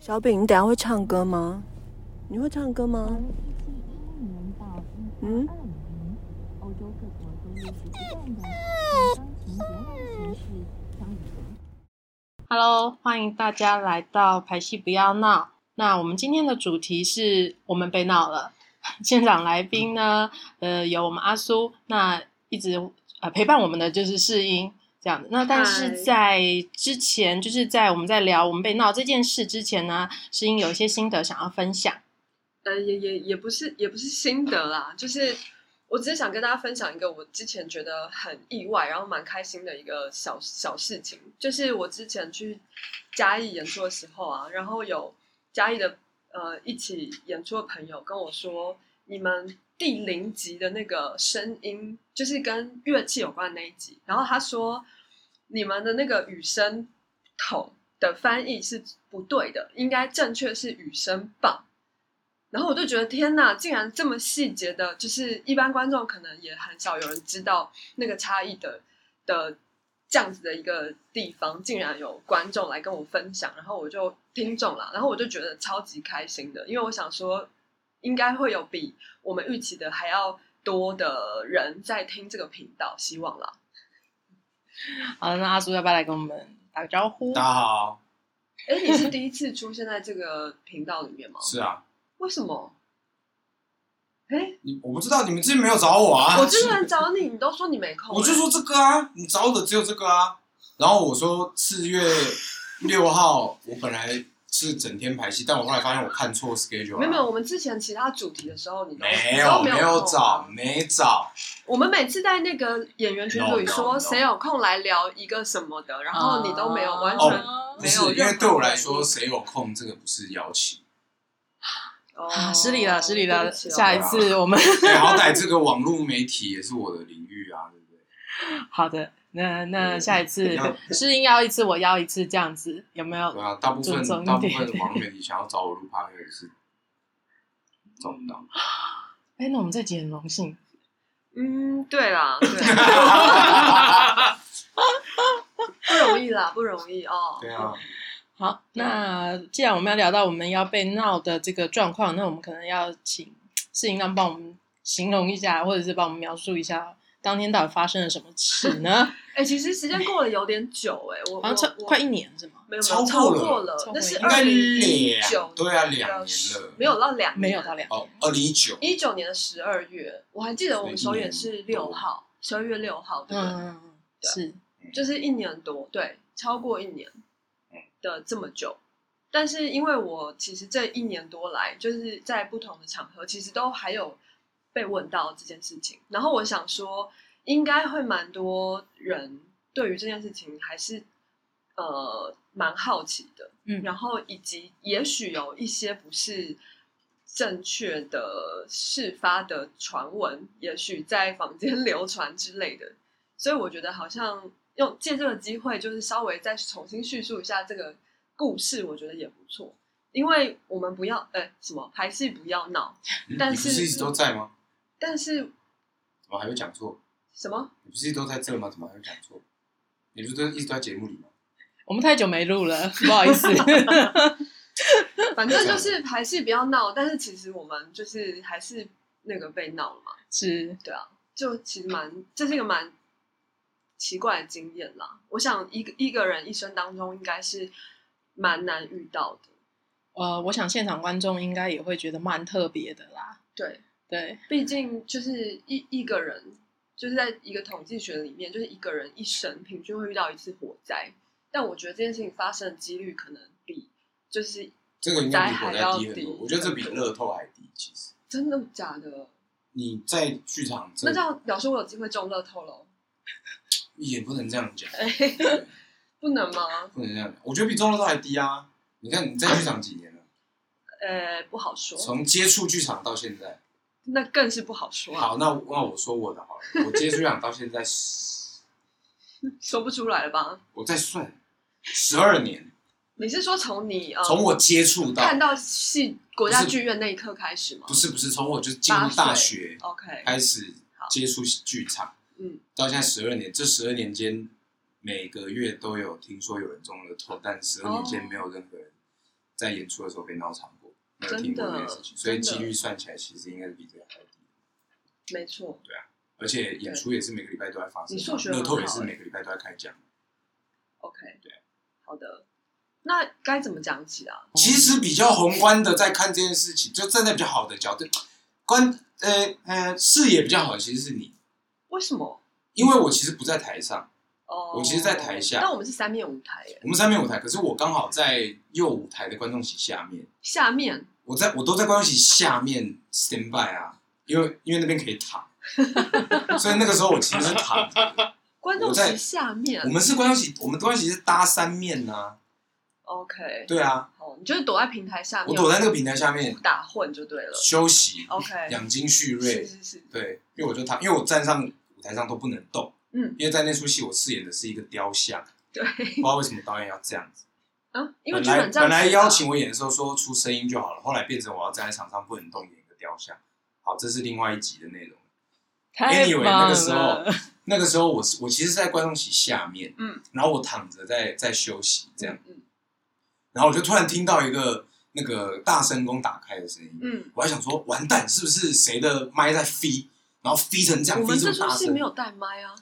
小饼，你等下会唱歌吗？你会唱歌吗？嗯。Hello，欢迎大家来到排戏不要闹。那我们今天的主题是我们被闹了。现场来宾呢，呃，有我们阿苏，那一直呃陪伴我们的就是世英。这样子，那但是在之前，就是在我们在聊我们被闹这件事之前呢，诗英有一些心得想要分享。呃，也也也不是，也不是心得啦，就是我只是想跟大家分享一个我之前觉得很意外，然后蛮开心的一个小小事情，就是我之前去嘉义演出的时候啊，然后有嘉义的呃一起演出的朋友跟我说，你们。第零集的那个声音，就是跟乐器有关的那一集。然后他说，你们的那个雨声筒的翻译是不对的，应该正确是雨声棒。然后我就觉得天哪，竟然这么细节的，就是一般观众可能也很少有人知道那个差异的的这样子的一个地方，竟然有观众来跟我分享，然后我就听中了，然后我就觉得超级开心的，因为我想说。应该会有比我们预期的还要多的人在听这个频道，希望啦。好，那阿叔要不要来跟我们打个招呼？大家好。哎，你是第一次出现在这个频道里面吗？是啊。为什么？哎，你我不知道，你们之前没有找我啊。我之前找你，你都说你没空。我就说这个啊，你找我的只有这个啊。然后我说四月六号，我本来。是整天排戏，但我后来发现我看错 schedule 了。没有没有，我们之前其他主题的时候，你都没有没有找没找。我们每次在那个演员群组里说谁有空来聊一个什么的，然后你都没有完全没有。因为对我来说，谁有空这个不是邀请。啊，失礼了失礼了，下一次我们。好歹这个网络媒体也是我的领域啊，对不对？好的。那那下一次是应邀一次，我邀一次，这样子有没有？对啊，大部分大部分网媒体 想要找我录趴，也是找不到。哎，那我们这集很荣幸。嗯，对啦，对 不容易啦，不容易哦。对啊。好，那既然我们要聊到我们要被闹的这个状况，那我们可能要请世英刚帮我们形容一下，或者是帮我们描述一下。当天到底发生了什么事呢？哎，其实时间过了有点久，哎，我好像超快一年是吗？没有，超过了，那是二零一九，对啊，两年了，没有到两，没有到两，哦，二零一九，一九年的十二月，我还记得我们首演是六号，十二月六号，对不对？是，就是一年多，对，超过一年的这么久。但是因为我其实这一年多来，就是在不同的场合，其实都还有。被问到这件事情，然后我想说，应该会蛮多人对于这件事情还是呃蛮好奇的，嗯，然后以及也许有一些不是正确的事发的传闻，也许在坊间 流传之类的，所以我觉得好像用借这个机会，就是稍微再重新叙述一下这个故事，我觉得也不错，因为我们不要呃什么还是不要闹，但是一直都在吗？但是，怎么还有讲错？什么？你不是都在这吗？怎么还有讲错？你不是都一直都在节目里吗？我们太久没录了，不好意思。反正就是还是不要闹，但是其实我们就是还是那个被闹了嘛。是，对啊，就其实蛮，这是一个蛮奇怪的经验啦。我想一个一个人一生当中应该是蛮难遇到的。呃，我想现场观众应该也会觉得蛮特别的啦。对。对，毕竟就是一一个人，就是在一个统计学里面，就是一个人一生平均会遇到一次火灾。但我觉得这件事情发生的几率可能比就是这个应该比火灾低很多。我觉得这比乐透还低，其实真的假的？你在剧场那这样表示我有机会中乐透喽？也不能这样讲，不能吗？不能这样讲，我觉得比中乐透还低啊！你看你在剧场几年了？呃，不好说。从接触剧场到现在。那更是不好说。好，那那我说我的好了。我接触养到现在，说不出来了吧？我在算十二年。你是说从你从我接触到看到戏国家剧院那一刻开始吗？不是不是，从我就进入大学，OK，开始接触剧场，嗯，到现在十二年，这十二年间每个月都有听说有人中了头，但十二年间没有任何人在演出的时候被闹场过，没有真听过这的件事情，所以几率算起来其实应该是比这个还低。没错。对啊而且演出也是每个礼拜都在发生嘛，你数学乐透也是每个礼拜都在开奖。OK，对，好的。那该怎么讲起啊？其实比较宏观的在看这件事情，就站在比较好的角度，观呃呃视野比较好的其实是你，为什么？因为我其实不在台上，哦，我其实在台下但我们是三面舞台耶，我们三面舞台，可是我刚好在右舞台的观众席下面，下面我在我都在观众席下面 stand by 啊，因为因为那边可以躺，所以那个时候我其实是躺着的。观众席下面。我们是观众席，我们观众席是搭三面呐、OK，对啊，哦，你就是躲在平台下面，我躲在那个平台下面打混就对了。休息，OK，养精蓄锐是。是是，对，因为我就躺，因为我站上舞台上都不能动，嗯，因为在那出戏我饰演的是一个雕像，对，不知道为什么导演要这样子。嗯，因为本来本来邀请我演的时候说出声音就好了，后来变成我要站在场上不能动，演一个雕像。好，这是另外一集的内容。太 Anyway，那个时候，那个时候我是我其实是在观众席下面，嗯，然后我躺着在在休息这样，嗯然后我就突然听到一个那个大声公打开的声音，嗯，我还想说完蛋，是不是谁的麦在飞，然后飞成这样，飞我们这出戏没，有带麦啊，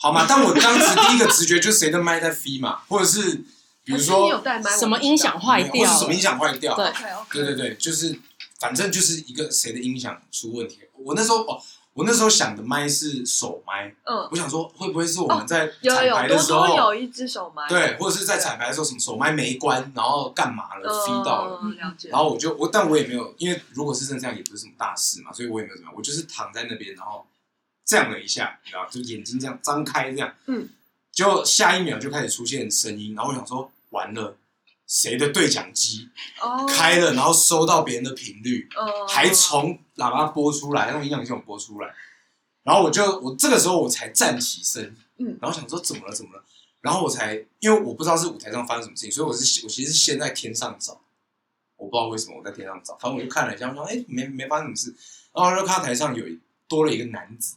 好嘛？但我当时第一个直觉就是谁的麦在飞嘛，或者是比如说？什么音响坏掉或是什么音响坏掉，对对对对，就是反正就是一个谁的音响出问题。我那时候哦，我那时候想的麦是手麦，嗯，我想说会不会是我们在彩排的时候，多有一只手麦，对，或者是在彩排的时候什么手麦没关，然后干嘛了，飞到了。嗯，了解。然后我就我，但我也没有，因为如果是真的这样，也不是什么大事嘛，所以我也没有怎么样，我就是躺在那边，然后这样了一下，你知道，就眼睛这样张开这样，嗯，就下一秒就开始出现声音，然后我想说完了，谁的对讲机哦，开了，然后收到别人的频率，哦，还从喇叭播出来，那种音响系统播出来，然后我就我这个时候我才站起身，嗯。然后想说怎么了怎么了，然后我才因为我不知道是舞台上发生什么事情，所以我是我其实是先在天上找，我不知道为什么我在天上找，反正我就看了一下，我说哎没没发生什么事，然后就看到台上有多了一个男子，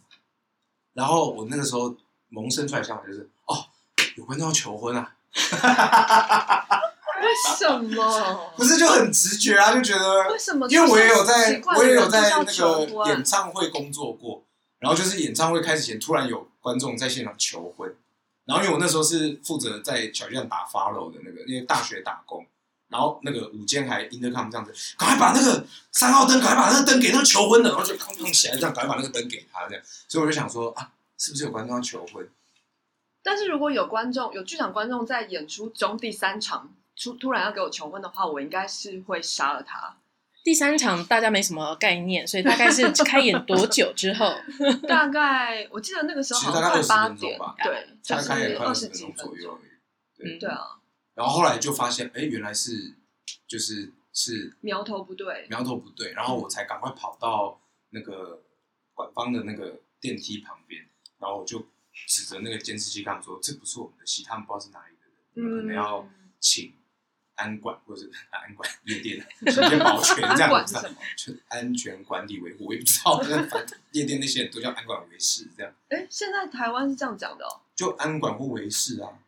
然后我那个时候萌生出来的想法就是哦有观众要求婚啊，为什么？不是就很直觉啊，就觉得为什么？因为我也有在我也有在那个演唱会工作过，然后就是演唱会开始前，突然有观众在现场求婚，然后因为我那时候是负责在小巨蛋打 follow 的那个，因为大学打工，然后那个午间还 intercom 这样子，赶快把那个三号灯，赶快把那个灯给那个求婚的，然后就砰砰起来，这样赶快把那个灯给他，这样，所以我就想说啊，是不是有观众要求婚？但是如果有观众，有剧场观众在演出中第三场突突然要给我求婚的话，我应该是会杀了他。第三场大家没什么概念，所以大概是开演多久之后？大概我记得那个时候大概好像快八点吧，对，就大概也快是二十几分钟左右而。已。对，嗯对啊，然后后来就发现，哎，原来是就是是苗头不对。苗头不对，然后我才赶快跑到那个管方的那个电梯旁边，然后我就指着那个监视器跟他们说：“这不是我们的戏，他们不知道是哪一个人，可能要请安管或者是安管夜店请一些保全这样子管是，什么？就安全管理维护，我也不知道，反正夜店那些人都叫安管维士，这样哎，现在台湾是这样讲的哦。就安管或维士啊。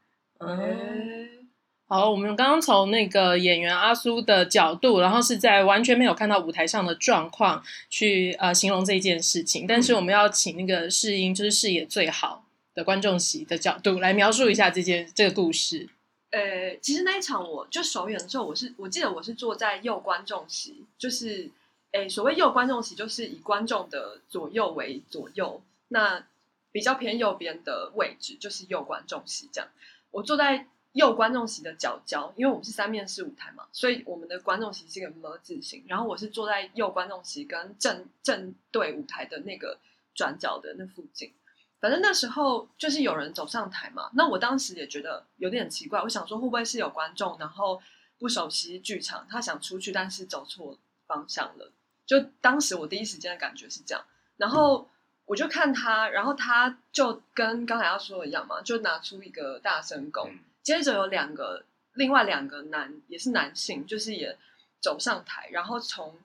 好，我们刚刚从那个演员阿苏的角度，然后是在完全没有看到舞台上的状况去呃形容这件事情，但是我们要请那个试音，就是视野最好的观众席的角度来描述一下这件这个故事。呃，其实那一场我就首演的时候，我是我记得我是坐在右观众席，就是诶，所谓右观众席，就是以观众的左右为左右，那比较偏右边的位置就是右观众席这样。我坐在右观众席的角角，因为我们是三面式舞台嘛，所以我们的观众席是一个么字形，然后我是坐在右观众席跟正正对舞台的那个转角的那附近。反正那时候就是有人走上台嘛，那我当时也觉得有点奇怪，我想说会不会是有观众，然后不熟悉剧场，他想出去，但是走错方向了。就当时我第一时间的感觉是这样，然后我就看他，然后他就跟刚才要说的一样嘛，就拿出一个大声公，接着有两个另外两个男也是男性，就是也走上台，然后从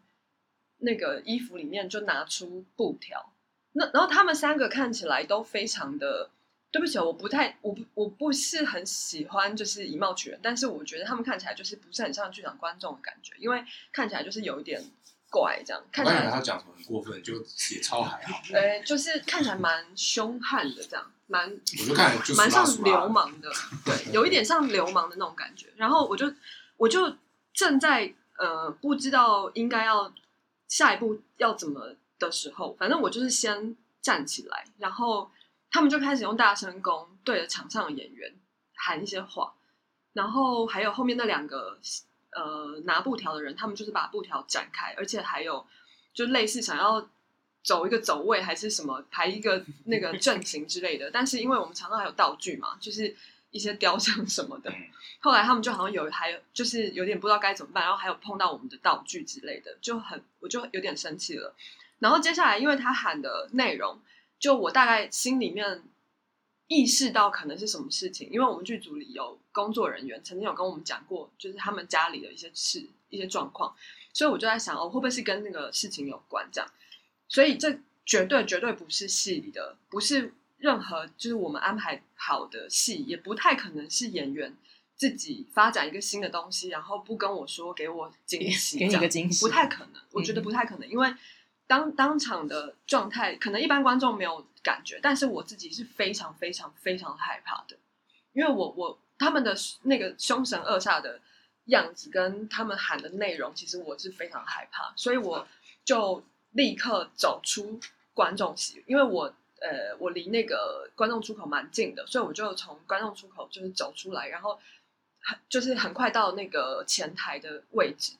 那个衣服里面就拿出布条。那然后他们三个看起来都非常的对不起，我不太，我不我不是很喜欢就是以貌取人，但是我觉得他们看起来就是不是很像剧场观众的感觉，因为看起来就是有一点怪这样，看起来他讲什么很过分，就也超还好，呃就是看起来蛮凶悍的这样，蛮我就看就蛮像流氓的，对，有一点像流氓的那种感觉。然后我就我就正在呃不知道应该要下一步要怎么的时候，反正我就是先站起来，然后他们就开始用大声公对着场上的演员喊一些话，然后还有后面那两个呃拿布条的人，他们就是把布条展开，而且还有就类似想要走一个走位还是什么排一个 那个阵型之类的。但是因为我们常常还有道具嘛，就是一些雕像什么的嗯，后来他们就好像有还有就是有点不知道该怎么办，然后还有碰到我们的道具之类的，就很我就有点生气了。然后接下来因为他喊的内容，就我大概心里面。意识到可能是什么事情，因为我们剧组里有工作人员曾经有跟我们讲过，就是他们家里的一些事、一些状况，所以我就在想，哦，会不会是跟那个事情有关？这样，所以这绝对绝对不是戏里的，不是任何就是我们安排好的戏，也不太可能是演员自己发展一个新的东西，然后不跟我说，给我惊喜，给你个惊喜不太可能，我觉得嗯不太可能，因为当当场的状态，可能一般观众没有感觉，但是我自己是非常非常非常害怕的，因为我我他们的那个凶神恶煞的样子跟他们喊的内容，其实我是非常害怕，所以我就立刻走出观众席，因为我呃我离那个观众出口蛮近的，所以我就从观众出口就是走出来，然后很就是很快到那个前台的位置，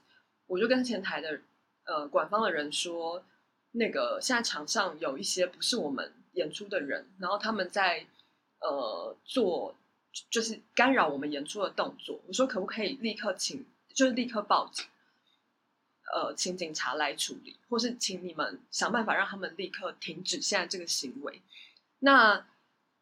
我就跟前台的呃管方的人说，那个现在场上有一些不是我们演出的人，然后他们在呃做就是干扰我们演出的动作。我说可不可以立刻请，就是立刻报警，呃，请警察来处理，或是请你们想办法让他们立刻停止现在这个行为。那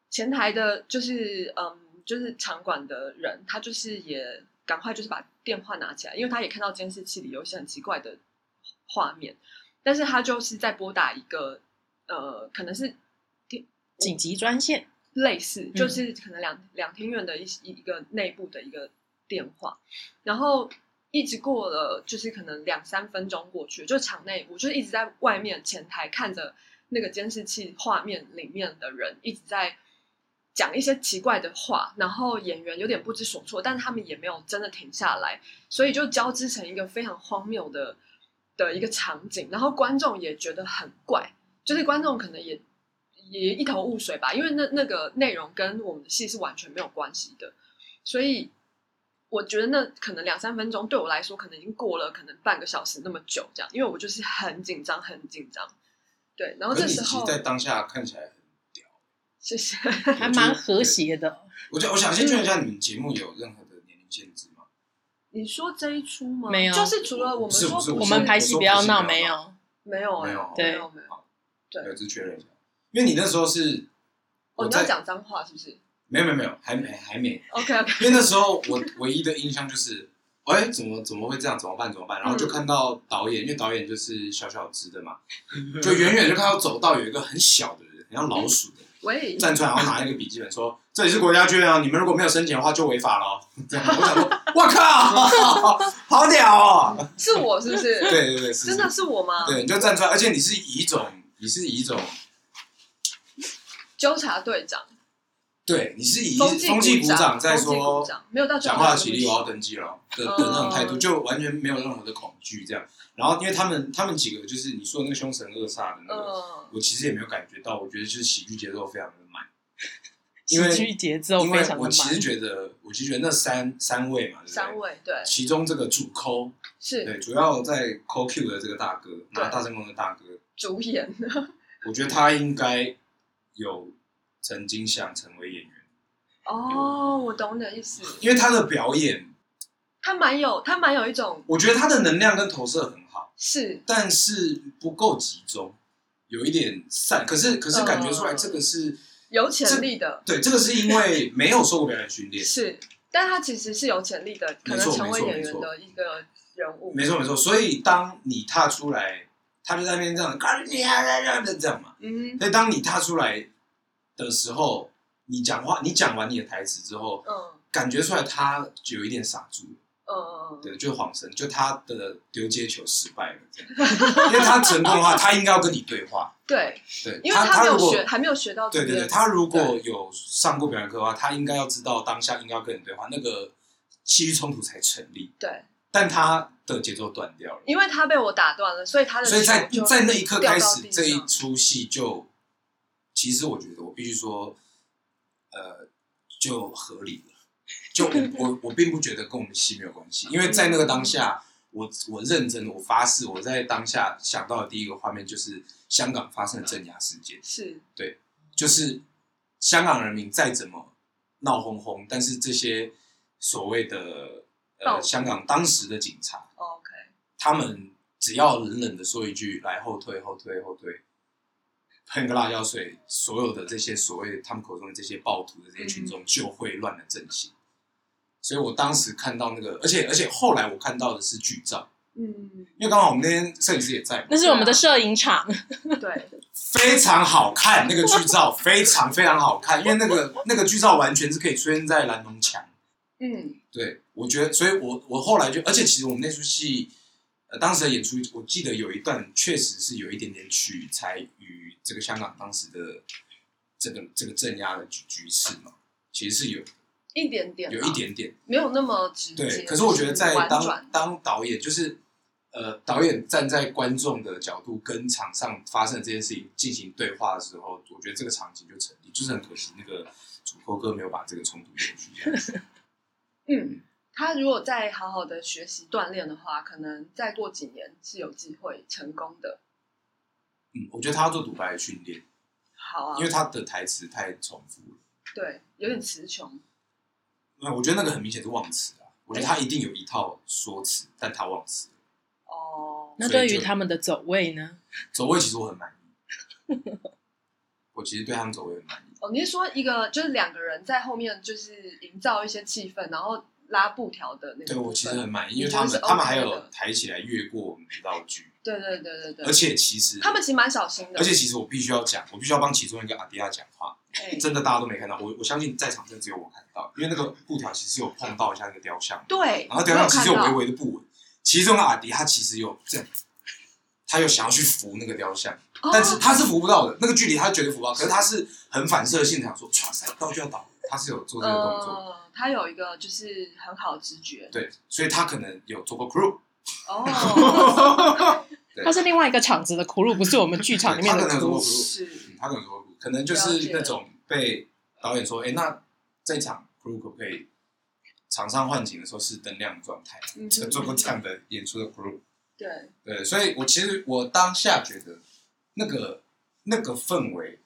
前台的，就是嗯，就是场馆的人，他就是也赶快就是把电话拿起来，因为他也看到监视器里有一些很奇怪的画面，但是他就是在拨打一个呃，可能是紧急专线，类似，就是可能两两厅院的一一一个内部的一个电话，然后一直过了，就是可能两三分钟过去，就场内我就一直在外面前台看着那个监视器画面里面的人一直在讲一些奇怪的话，然后演员有点不知所措，但他们也没有真的停下来，所以就交织成一个非常荒谬的的一个场景，然后观众也觉得很怪，就是观众可能也也一头雾水吧，因为那那个内容跟我们的戏是完全没有关系的，所以我觉得那可能两三分钟对我来说，可能已经过了可能半个小时那么久这样，因为我就是很紧张，很紧张。对，然后这时候在当下看起来很屌。谢谢。还蛮和谐的。我就我想先确认一下，你们节目有任何的年龄限制吗？你说这一出吗？没有就是除了我们说我们排戏不要闹，没有。没有哎没有没对有没有。对对，只是确认一下，因为你那时候是哦，我在你要讲脏话是不是没有没有没有，还没还没？OK OK。因为那时候我唯一的印象就是，哎，怎么怎么会这样？怎么办？怎么办？然后就看到导演，因为导演就是小小只的嘛，就远远就看到走道有一个很小的人，很像老鼠的，站出来，然后拿一个笔记本说：“这里是国家剧院啊，你们如果没有申请的话就违法了哦。”这样，我想说，我靠，好屌哦！是我是不是？对对对，是真的是我吗？对，你就站出来，而且你是以一种，你是以一种，纠察队长，对，你是以风纪风纪股长在风纪股说长没有到讲话起立，我要登记了的的哦那种态度，就完全没有任何的恐惧这样。然后，因为他们他们几个就是你说的那个凶神恶煞的那个，嗯，我其实也没有感觉到，我觉得就是喜剧节奏非常的慢，因为剧节奏因为非常的我其实。觉得，我其实觉得那三三位嘛，对对？三位对。其中这个主抠，是。对，主要在抠 Q 的这个大哥，拿大声公的大哥，主演，我觉得他应该有曾经想成为演员，哦，我懂你的意思。因为他的表演，他蛮有，他蛮有一种我觉得他的能量跟投射很好，是。但是不够集中，有一点散。可是可是感觉出来，这个是、有潜力的，对，这个是因为没有受过表演训练，是，但他其实是有潜力的，可能成为演员的一个人物。没错没错。所以当你踏出来，他就在那边这样，干你啊这样嘛。嗯，所以当你踏出来的时候，你讲话，你讲完你的台词之后，嗯感觉出来他就有一点傻住了。嗯嗯，对，就是晃神，就他的丢接球失败了，这样。因为他成功的话，他应该要跟你对话。对，对，因为他没有学，还没有学到。对对对，他如果有上过表演课的话，他应该要知道当下应该要跟你对话，那个戏剧冲突才成立。对，但他的节奏断掉了，因为他被我打断了，所以他的所以在在那一刻开始，这一出戏就，其实我觉得我必须说，呃，就合理了。就我我我并不觉得跟我们戏没有关系，因为在那个当下，我我认真的，我发誓，我在当下想到的第一个画面就是香港发生的镇压事件，是。对就是香港人民再怎么闹哄哄，但是这些所谓的呃香港当时的警察，OK，他们只要冷冷的说一句“来后退，后退，后退”，喷个辣椒水，所有的这些所谓他们口中的这些暴徒的这些群众就会乱了阵型。所以我当时看到那个，而且而且后来我看到的是剧照，嗯，因为刚好我们那天摄影师也在嘛，那是我们的摄影场，对，非常好看，那个剧照非常非常好看，因为那个那个剧照完全是可以出现在蓝龙墙。嗯。对，我觉得，所以我我后来就，而且其实我们那出戏，呃，当时的演出，我记得有一段确实是有一点点取材于这个香港当时的这个这个镇压的局局势嘛，其实是有一点点有一点点没有那么直接。对。可是我觉得在当当导演，就是呃，导演站在观众的角度跟场上发生的这件事情进行对话的时候，我觉得这个场景就成立，就是很可惜那个主播哥没有把这个冲突延续下去。嗯，他如果再好好的学习锻炼的话，可能再过几年是有机会成功的。嗯，我觉得他要做独白的训练。好啊因，为他的台词太重复了。对，有点词穷。那我觉得那个很明显是忘词啊。我觉得他一定有一套说辞，但他忘词了。哦，那对于他们的走位呢？走位其实我很满意，我其实对他们走位很满意。哦，你是说一个就是两个人在后面就是营造一些气氛，然后拉布条的那个？对我其实很满意，因为他们他们还有抬起来越过我们的道具，对对对对对，而且其实他们其实蛮小心的，而且其实我必须要讲，我必须要帮其中一个阿迪亚讲话，哎真的大家都没看到，我我相信在场真的只有我看到，因为那个布条其实有碰到一下那个雕像，对，然后雕像其实有微微的不稳，其中的阿迪他其实有这样，他又想要去扶那个雕像。哦但是他是扶不到的，那个距离他绝对扶不到。可是他是很反射性地想说，唰塞，道具要倒了，他是有做这个动作，呃，他有一个就是很好的直觉对，所以他可能有做过 crew，哦，他是另外一个场子的 crew，，不是我们剧场里面的他可能做过苦。crew，是嗯他可能有做过 crew，可能就是那种被导演说，哎，那这一场 crew 可不可以场上换景的时候是灯亮的状态，嗯就做过这样的演出的 crew，对，对，所以我其实我当下觉得那个那个氛围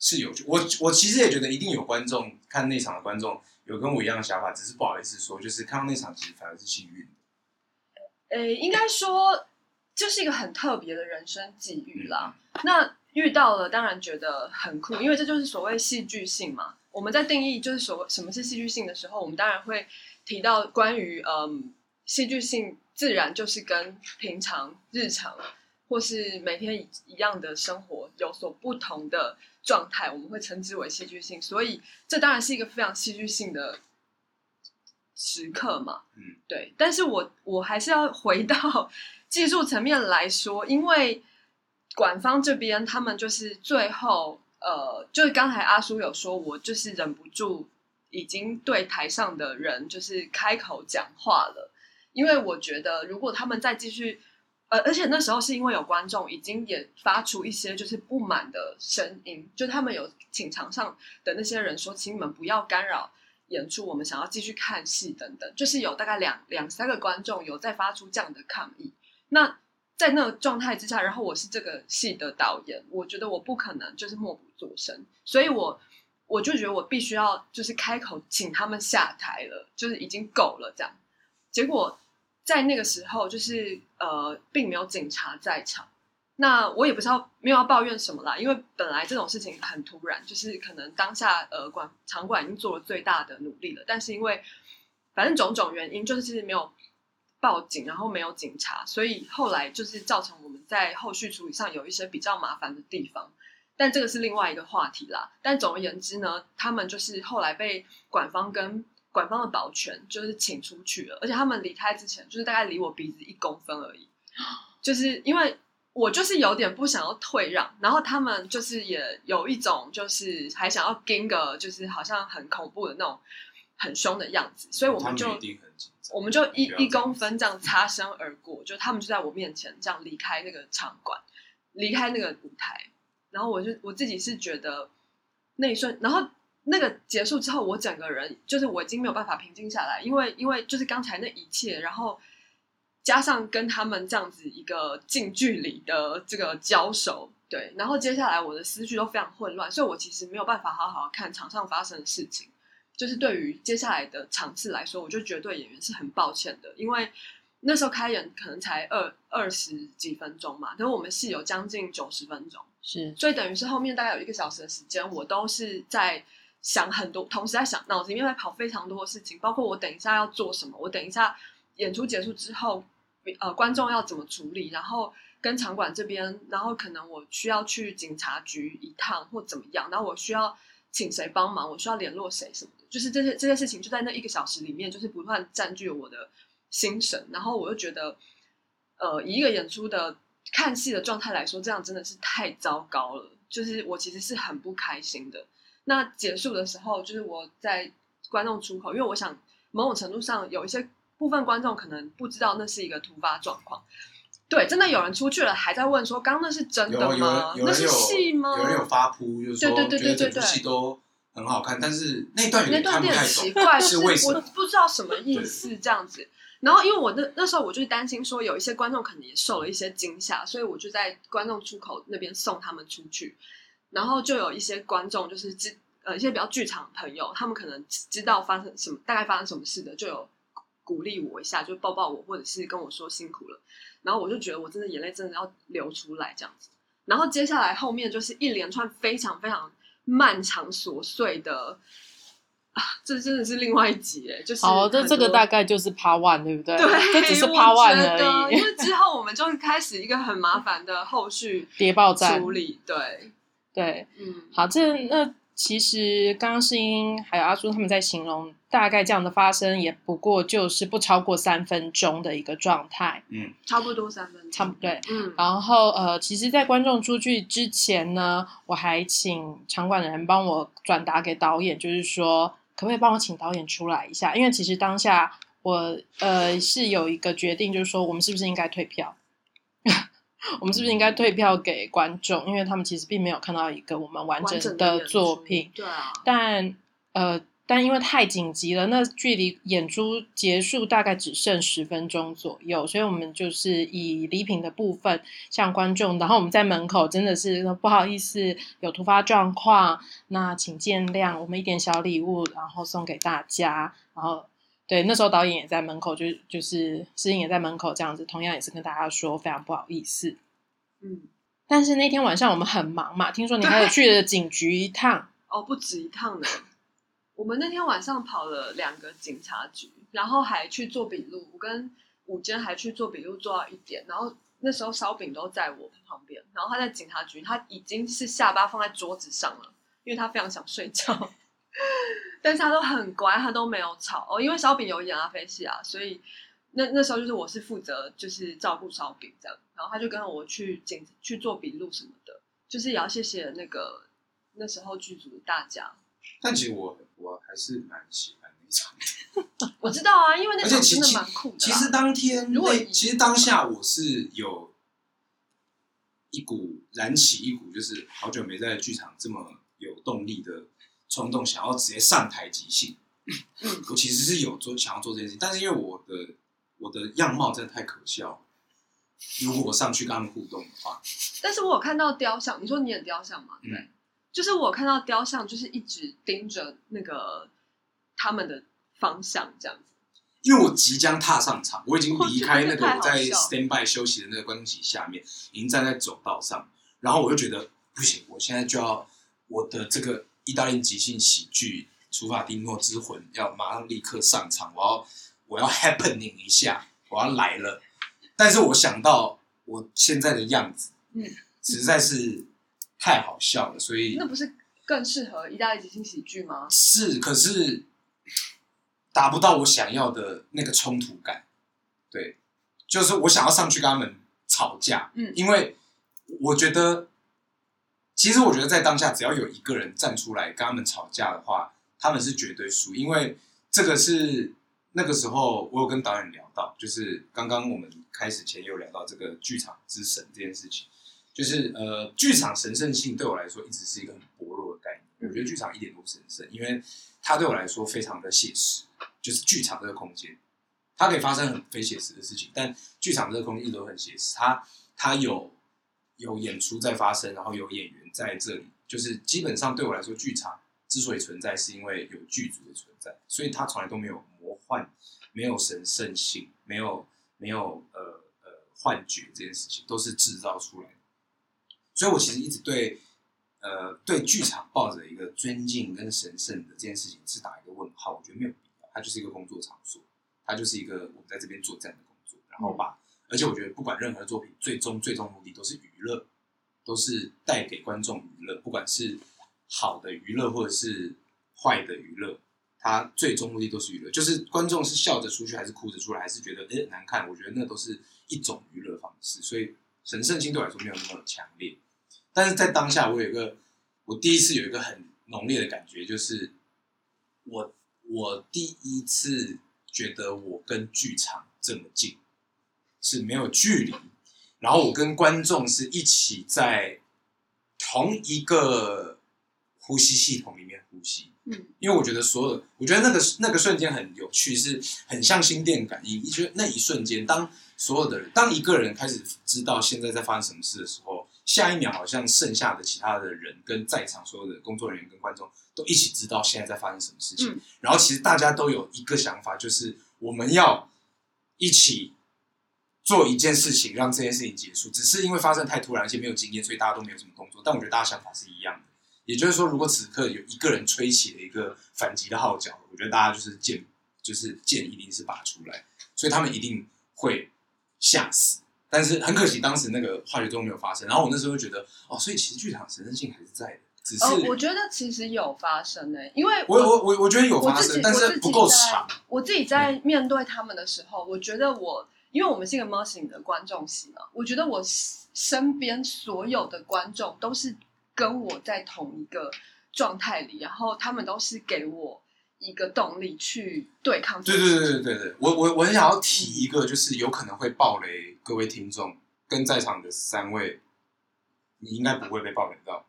是有趣，我我其实也觉得一定有观众看那场的观众有跟我一样的想法，只是不好意思说，就是看到那场其实反而是幸运的。呃，应该说就是一个很特别的人生际遇啦。嗯那遇到了，当然觉得很酷，因为这就是所谓戏剧性嘛。我们在定义就是所谓什么是戏剧性的时候，我们当然会提到关于嗯戏剧性，自然就是跟平常日常或是每天一一样的生活有所不同的状态，我们会称之为戏剧性。所以这当然是一个非常戏剧性的时刻嘛。嗯，对。但是我我还是要回到技术层面来说，因为管方这边他们就是最后呃，就是刚才阿叔有说，我就是忍不住已经对台上的人就是开口讲话了，因为我觉得如果他们再继续。呃，而且那时候是因为有观众已经也发出一些就是不满的声音，就他们有请场上的那些人说，请你们不要干扰演出，我们想要继续看戏等等，就是有大概两两三个观众有在发出这样的抗议。那在那个状态之下，然后我是这个戏的导演，我觉得我不可能就是默不作声，所以我我就觉得我必须要就是开口请他们下台了，就是已经够了这样。结果在那个时候，就是呃，并没有警察在场。那我也不知道没有要抱怨什么啦，因为本来这种事情很突然，就是可能当下呃管场馆已经做了最大的努力了，但是因为反正种种原因，就是没有报警，然后没有警察，所以后来就是造成我们在后续处理上有一些比较麻烦的地方。但这个是另外一个话题啦。但总而言之呢，他们就是后来被管方跟管方的保全就是请出去了，而且他们离开之前就是大概离我鼻子一公分而已，就是因为我就是有点不想要退让，然后他们就是也有一种就是还想要跟个就是好像很恐怖的那种很凶的样子，所以我们就我们就一一公分这样擦身而过，就他们就在我面前这样离开那个场馆，离开那个舞台，然后我就我自己是觉得那一瞬，然后那个结束之后，我整个人就是我已经没有办法平静下来，因为因为就是刚才那一切，然后加上跟他们这样子一个近距离的这个交手，对，然后接下来我的思绪都非常混乱，所以我其实没有办法好好看场上发生的事情。就是对于接下来的场次来说，我就觉得对演员是很抱歉的，因为那时候开演可能才二二十几分钟嘛，可是我们戏有将近九十分钟，是。所以等于是后面大概有一个小时的时间，我都是在想很多，同时在想脑子里面在跑非常多的事情，包括我等一下要做什么，我等一下演出结束之后，呃，观众要怎么处理，然后跟场馆这边，然后可能我需要去警察局一趟或怎么样，然后我需要请谁帮忙，我需要联络谁什么的，就是这些这些事情就在那一个小时里面，就是不断占据我的心神，然后我就觉得，呃，以一个演出的看戏的状态来说，这样真的是太糟糕了。就是我其实是很不开心的。那结束的时候，就是我在观众出口，因为我想某种程度上有一些部分观众可能不知道那是一个突发状况。对，真的有人出去了，还在问说：“刚刚那是真的吗？那是戏吗？”有人有发扑，就是说对对对对觉得整部对对戏都很好看，但是那段那段有点奇懂，怪，是为什么？我不知道什么意思这样子。然后因为我那那时候我就是担心说有一些观众可能也受了一些惊吓，所以我就在观众出口那边送他们出去。然后就有一些观众就是知呃一些比较剧场的朋友，他们可能知道发生什么大概发生什么事的，就有鼓励我一下，就抱抱我，或者是跟我说辛苦了。然后我就觉得我真的眼泪真的要流出来这样子。然后接下来后面就是一连串非常非常漫长琐碎的啊，这真的是另外一集哎，就是哦，这很这个大概就是 Part One，对不对？对，这只是我 Part One 而已，因为之后我们就开始一个很麻烦的后续谍报战处。理，对，对，嗯，好，这那其实刚刚世英还有阿朱他们在形容，大概这样的发生也不过就是不超过三分钟的一个状态，嗯，差不多三分钟，差不对。嗯，然后呃，其实，在观众出去之前呢，我还请场馆的人帮我转达给导演，就是说，可不可以帮我请导演出来一下？因为其实当下我呃是有一个决定，就是说，我们是不是应该退票？我们是不是应该退票给观众？因为他们其实并没有看到一个我们完完整的作品。对啊，但呃，但因为太紧急了，那距离演出结束大概只剩十分钟左右，所以我们就是以礼品的部分向观众，然后我们在门口真的是不好意思，有突发状况，那请见谅，我们一点小礼物，然后送给大家，然后。对，那时候导演也在门口，就就是诗颖也在门口，这样子，同样也是跟大家说非常不好意思。嗯，但是那天晚上我们很忙嘛，听说你还有去了警局一趟，哦，不止一趟呢。我们那天晚上跑了两个警察局，然后还去做笔录。我跟午间还去做笔录，做到一点。然后那时候烧饼都在我旁边，然后他在警察局，他已经是下巴放在桌子上了，因为他非常想睡觉。但是他都很乖，他都没有吵哦。因为烧饼有演阿飞戏啊，所以那那时候就是我是负责就是照顾烧饼这样，然后他就跟着我去警去做笔录什么的，就是也要谢谢那个那时候剧组的大家。但其实我我还是蛮喜欢那场，我知道啊，因为那场真的蛮酷的啦。其实当天如果其实当下我是有一股燃起一股，就是好久没在剧场这么有动力的冲动，想要直接上台即兴。嗯我其实是有做想要做这件事情，但是因为我的我的样貌真的太可笑了，如果我上去跟他们互动的话，但是我有看到雕像，你说你演雕像吗？对，嗯就是我看到雕像，就是一直盯着那个他们的方向这样子。因为我即将踏上场，我已经离开那个我在 stand by 休息的那个观众席下面，已经站在走道上，然后我就觉得不行，我现在就要我的这个意大利即兴喜剧《除法蒂诺之魂》要马上立刻上场，我要我要 happening 一下，我要来了。但是我想到我现在的样子，嗯，实在是太好笑了，所以那不是更适合意大利即兴喜剧吗？是，可是达不到我想要的那个冲突感。对，就是我想要上去跟他们吵架，嗯因为我觉得，其实我觉得在当下，只要有一个人站出来跟他们吵架的话，他们是绝对输，因为这个是那个时候我有跟导演聊到，就是刚刚我们开始前有聊到这个剧场之神这件事情，就是呃，剧场神圣性对我来说一直是一个很薄弱的概念，我觉得剧场一点都不神圣，因为它对我来说非常的写实，就是剧场这个空间。它可以发生很非写实的事情，但剧场这个空间一直都很写实。它它有有演出在发生，然后有演员在这里，就是基本上对我来说，剧场之所以存在，是因为有剧组的存在，所以它从来都没有魔幻，没有神圣性，没有没有呃呃幻觉这件事情，都是制造出来的。所以我其实一直对呃对剧场抱着一个尊敬跟神圣的这件事情是打一个问号，我觉得没有必要，它就是一个工作场所。它就是一个我们在这边作战的工作，然后把，而且我觉得不管任何作品，最终最终目的都是娱乐，都是带给观众娱乐，不管是好的娱乐或者是坏的娱乐，它最终目的都是娱乐，就是观众是笑着出去还是哭着出来，还是觉得诶难看，我觉得那都是一种娱乐方式，所以神圣性对我来说没有那么强烈，但是在当下我有一个，我第一次有一个很浓烈的感觉，就是我我第一次。觉得我跟剧场这么近，是没有距离，然后我跟观众是一起在同一个呼吸系统里面呼吸。嗯，因为我觉得所有，我觉得那个那个瞬间很有趣，是很像心电感应。你觉得那一瞬间，当所有的人，当一个人开始知道现在在发生什么事的时候，下一秒好像剩下的其他的人跟在场所有的工作人员跟观众都一起知道现在在发生什么事情。嗯然后其实大家都有一个想法，就是我们要一起做一件事情，让这件事情结束。只是因为发生太突然，而且没有经验，所以大家都没有什么动作。但我觉得大家想法是一样的。也就是说，如果此刻有一个人吹起了一个反击的号角，我觉得大家就是剑，就是剑一定是拔出来，所以他们一定会吓死。但是很可惜，当时那个化学中没有发生。然后我那时候就觉得，哦，所以其实剧场神圣性还是在的，只是、呃，我觉得其实有发生诶、因为我我我我觉得有发生，但是不够在长。我自己在面对他们的时候，我觉得我，因为我们是一个 Mercy 的观众席嘛，我觉得我身边所有的观众都是跟我在同一个状态里，然后他们都是给我一个动力去对抗这对对。对对对，我我我很想要提一个，就是有可能会爆雷，各位听众跟在场的三位，你应该不会被爆雷到，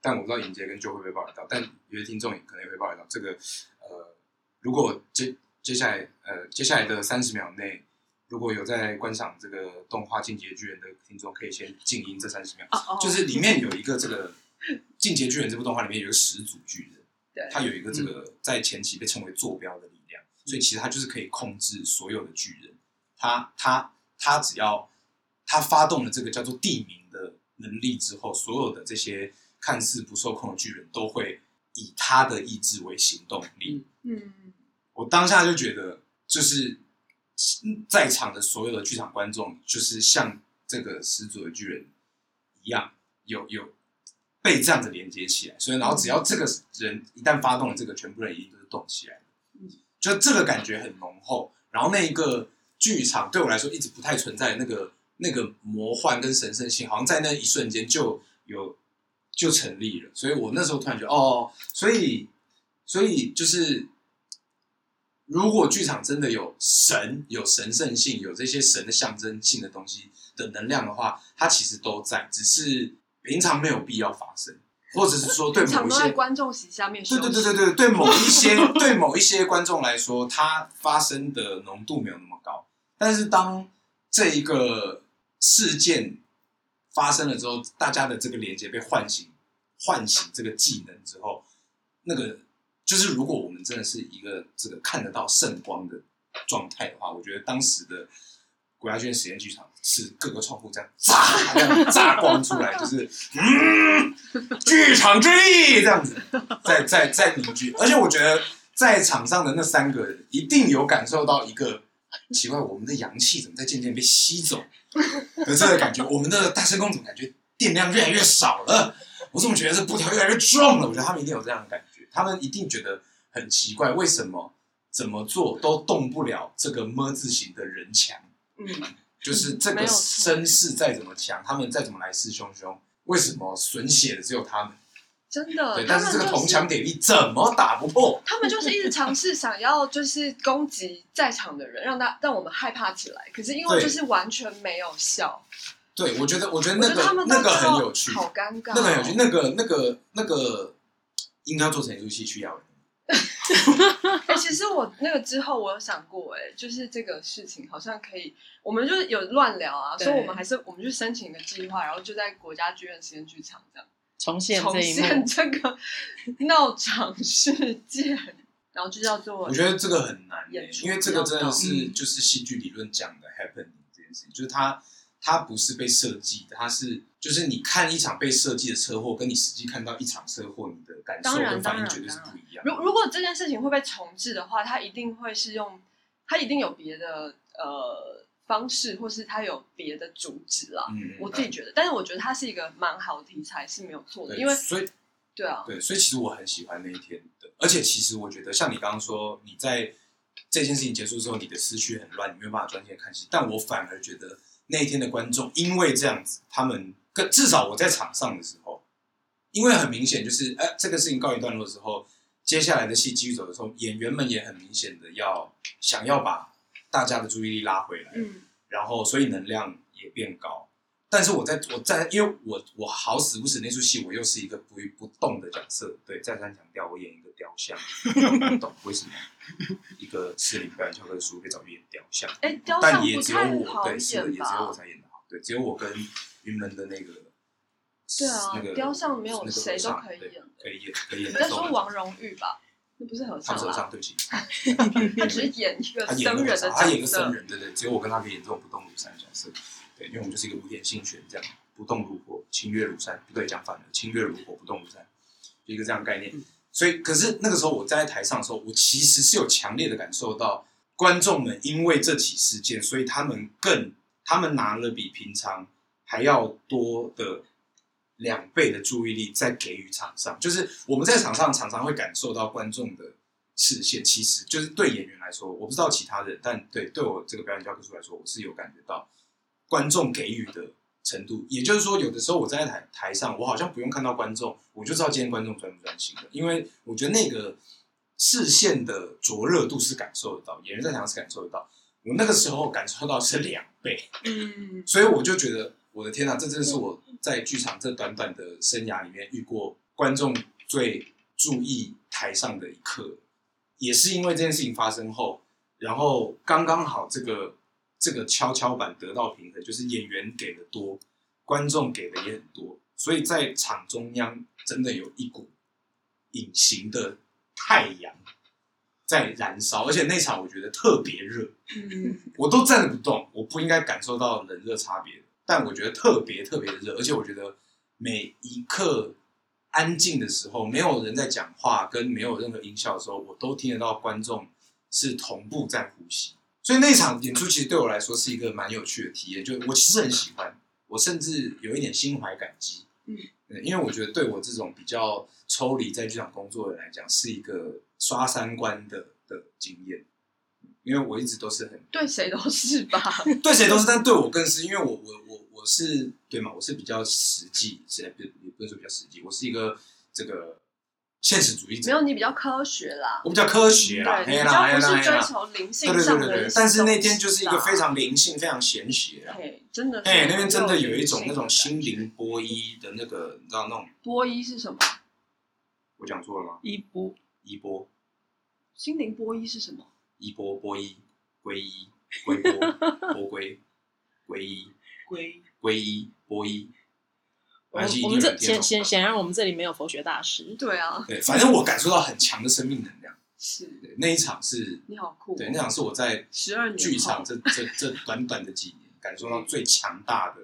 但我不知道尹杰跟就会被爆雷到，但有些听众也可能也会爆雷到。这个呃，如果接接下来呃接下来的三十秒内，如果有在观赏这个动画《进阶巨人》的听众，可以先静音这三十秒，哦哦就是里面有一个这个《进阶巨人》这部动画里面有一个始祖巨人。对，它有一个这个在前期被称为坐标的力量，所以其实他就是可以控制所有的巨人。他他他只要他发动了这个叫做地名的能力之后，所有的这些看似不受控的巨人都会以他的意志为行动力。嗯，我当下就觉得，就是在场的所有的剧场观众，就是像这个始祖的巨人一样，有有被这样子连接起来。所以，然后只要这个人一旦发动了这个，全部人一定都是动起来的。嗯就这个感觉很浓厚。然后那一个剧场对我来说一直不太存在那个那个魔幻跟神圣性，好像在那一瞬间就有就成立了。所以我那时候突然觉得，哦，所以所以就是。如果剧场真的有神、有神圣性、有这些神的象征性的东西的能量的话，它其实都在，只是平常没有必要发生，或者是说对某一些观众席下面。对对对对对，对某一些对某一些观众来说，它发生的浓度没有那么高。但是当这一个事件发生了之后，大家的这个连接被唤醒，唤醒这个技能之后，那个就是如果我们真的是一个这个看得到圣光的状态的话，我觉得当时的国家剧院实验剧场是各个窗户这样炸这样炸光出来，就是嗯，剧场之力这样子，在在在凝聚。而且我觉得在场上的那三个人一定有感受到一个奇怪，我们的阳气怎么在渐渐被吸走的这个感觉。我们的大声公怎么感觉电量越来越少了？我怎么觉得这布条越来越重了？我觉得他们一定有这样的感觉，他们一定觉得很奇怪，为什么怎么做都动不了这个么字形的人墙？嗯，就是这个没有错声势再怎么强，他们再怎么来势汹汹，为什么损血的只有他们？真的，对，但是这个就是铜墙铁壁怎么打不破？他们就是一直尝试想要就是攻击在场的人，让他让我们害怕起来。可是因为就是完全没有效，对，我觉得，我觉得那个那个很有趣，好尴尬哦，那个很有趣，那个那个那个应该要做成一出戏去要人。哎、其实我那个之后，我有想过、哎，就是这个事情好像可以，我们就是有乱聊啊，对所以我们还是我们去申请一个计划，然后就在国家剧院实验剧场这样。重现重现幕，这个 闹场事件，然后就叫做我觉得这个很难、因为这个真的比是嗯。就是戏剧理论讲的 happening 这件事情，就是它它不是被设计的，它是就是你看一场被设计的车祸，跟你实际看到一场车祸，你的感受跟反应绝对是不一样。如如果这件事情会被重置的话，它一定会是用，它一定有别的呃方式，或是它有别的主旨啦。嗯，我自己觉得，但是我觉得它是一个蛮好的题材是没有错的，因为所以对啊，对，所以其实我很喜欢那一天的，而且其实我觉得像你刚刚说，你在这件事情结束之后，你的思绪很乱，你没有办法专心地看戏，但我反而觉得那一天的观众因为这样子，他们跟至少我在场上的时候，因为很明显就是，哎、这个事情告一段落之后，接下来的戏继续走的时候，演员们也很明显的要想要把大家的注意力拉回来，嗯然后所以能量也变高。但是我在我在，因为我我好死不死那出戏，我又是一个不不动的角色。对，再三强调，我演一个雕像，不懂为什么一个适龄表演教科书被找去演雕像，哎，雕但像不也只有我，对，是的，也只有我？才演的好。对，只有我跟云门的那个，对啊那个雕像没有那个谁都可以演的可以演，可以演你在。说王荣玉吧？那不是和尚啦，他不是和尚，对不起，他只是演一个僧人的个和尚，他演角色。个僧人，对对，只有我跟他可以演这种不动如山的角色。对，因为我们就是一个五点性权这样，不动如火，清月如山，不对，讲反了，清月如火，不动如山，就一个这样的概念。所以，可是那个时候我站在台上的时候，我其实是有强烈的感受到，观众们因为这起事件，所以他们更，他们拿了比平常还要多的两倍的注意力在给予场上。就是我们在场上常常会感受到观众的视线，其实就是对演员来说，我不知道其他人，但对对我这个表演教科书来说，我是有感觉到观众给予的程度。也就是说，有的时候我站在台台上，我好像不用看到观众，我就知道今天观众专不专心的，因为我觉得那个视线的灼热度是感受得到，演员在台上是感受得到。我那个时候感受到是两倍，嗯，所以我就觉得，我的天哪，这真的是我在剧场这短短的生涯里面遇过观众最注意台上的一刻。也是因为这件事情发生后，然后刚刚好这个这个跷跷板得到平衡，就是演员给的多，观众给的也很多，所以在场中央真的有一股隐形的太阳在燃烧，而且那场我觉得特别热，嗯。我都站着不动，我不应该感受到冷热差别，但我觉得特别特别的热，而且我觉得每一刻安静的时候，没有人在讲话，跟没有任何音效的时候，我都听得到观众是同步在呼吸，所以那场演出其实对我来说是一个蛮有趣的体验，就我其实很喜欢，我甚至有一点心怀感激，嗯，因为我觉得对我这种比较抽离在剧场工作的人来讲，是一个刷三观的的经验。因为我一直都是很对谁都是吧？对谁都是，但对我更是，因为我我我我是对嘛，我是比较实际，现在不也不是说比较实际，我是一个这个现实主义者，没有你比较科学啦，我比较科学啦，对，啦比较不是追求灵对性对对对对，上的一些但是那天就是一个非常灵性、非常玄学真的是哎，那边真的有一种那种心灵波一的那个，你知道那种波一是什么？我讲错了吗？一波一波、心灵波一是什么？一波、波一、皈依、归波、波归、皈依、归。皈依、波衣。我没关系我们这显显显然我们这里没有佛学大师，对啊，对，反正我感受到很强的生命能量。是对，那一场是，你好酷哦，对，那场是我在十二年剧场这这这短短的几年感受到最强大的。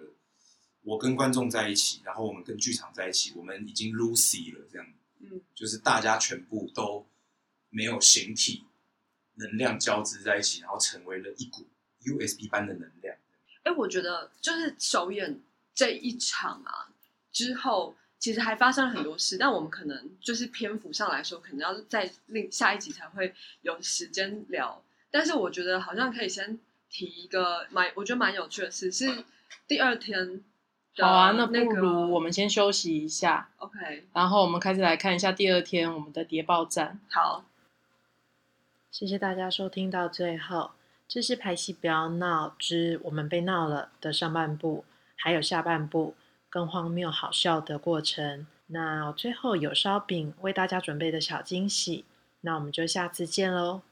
我跟观众在一起，然后我们跟剧场在一起，我们已经 Lucy 了，这样嗯，就是大家全部都没有形体，能量交织在一起，然后成为了一股 USB 般的能量。哎，我觉得就是首演这一场啊之后，其实还发生了很多事，但我们可能就是篇幅上来说，可能要在另下一集才会有时间聊。但是我觉得好像可以先提一个蛮，我觉得蛮有趣的事，是第二天好啊，那那个不如我们先休息一下，OK 然后我们开始来看一下第二天我们的谍报站。好，谢谢大家收听到最后，这是排戏不要闹之我们被闹了的上半部，还有下半部更荒谬好笑的过程。那最后有烧饼为大家准备的小惊喜，那我们就下次见喽，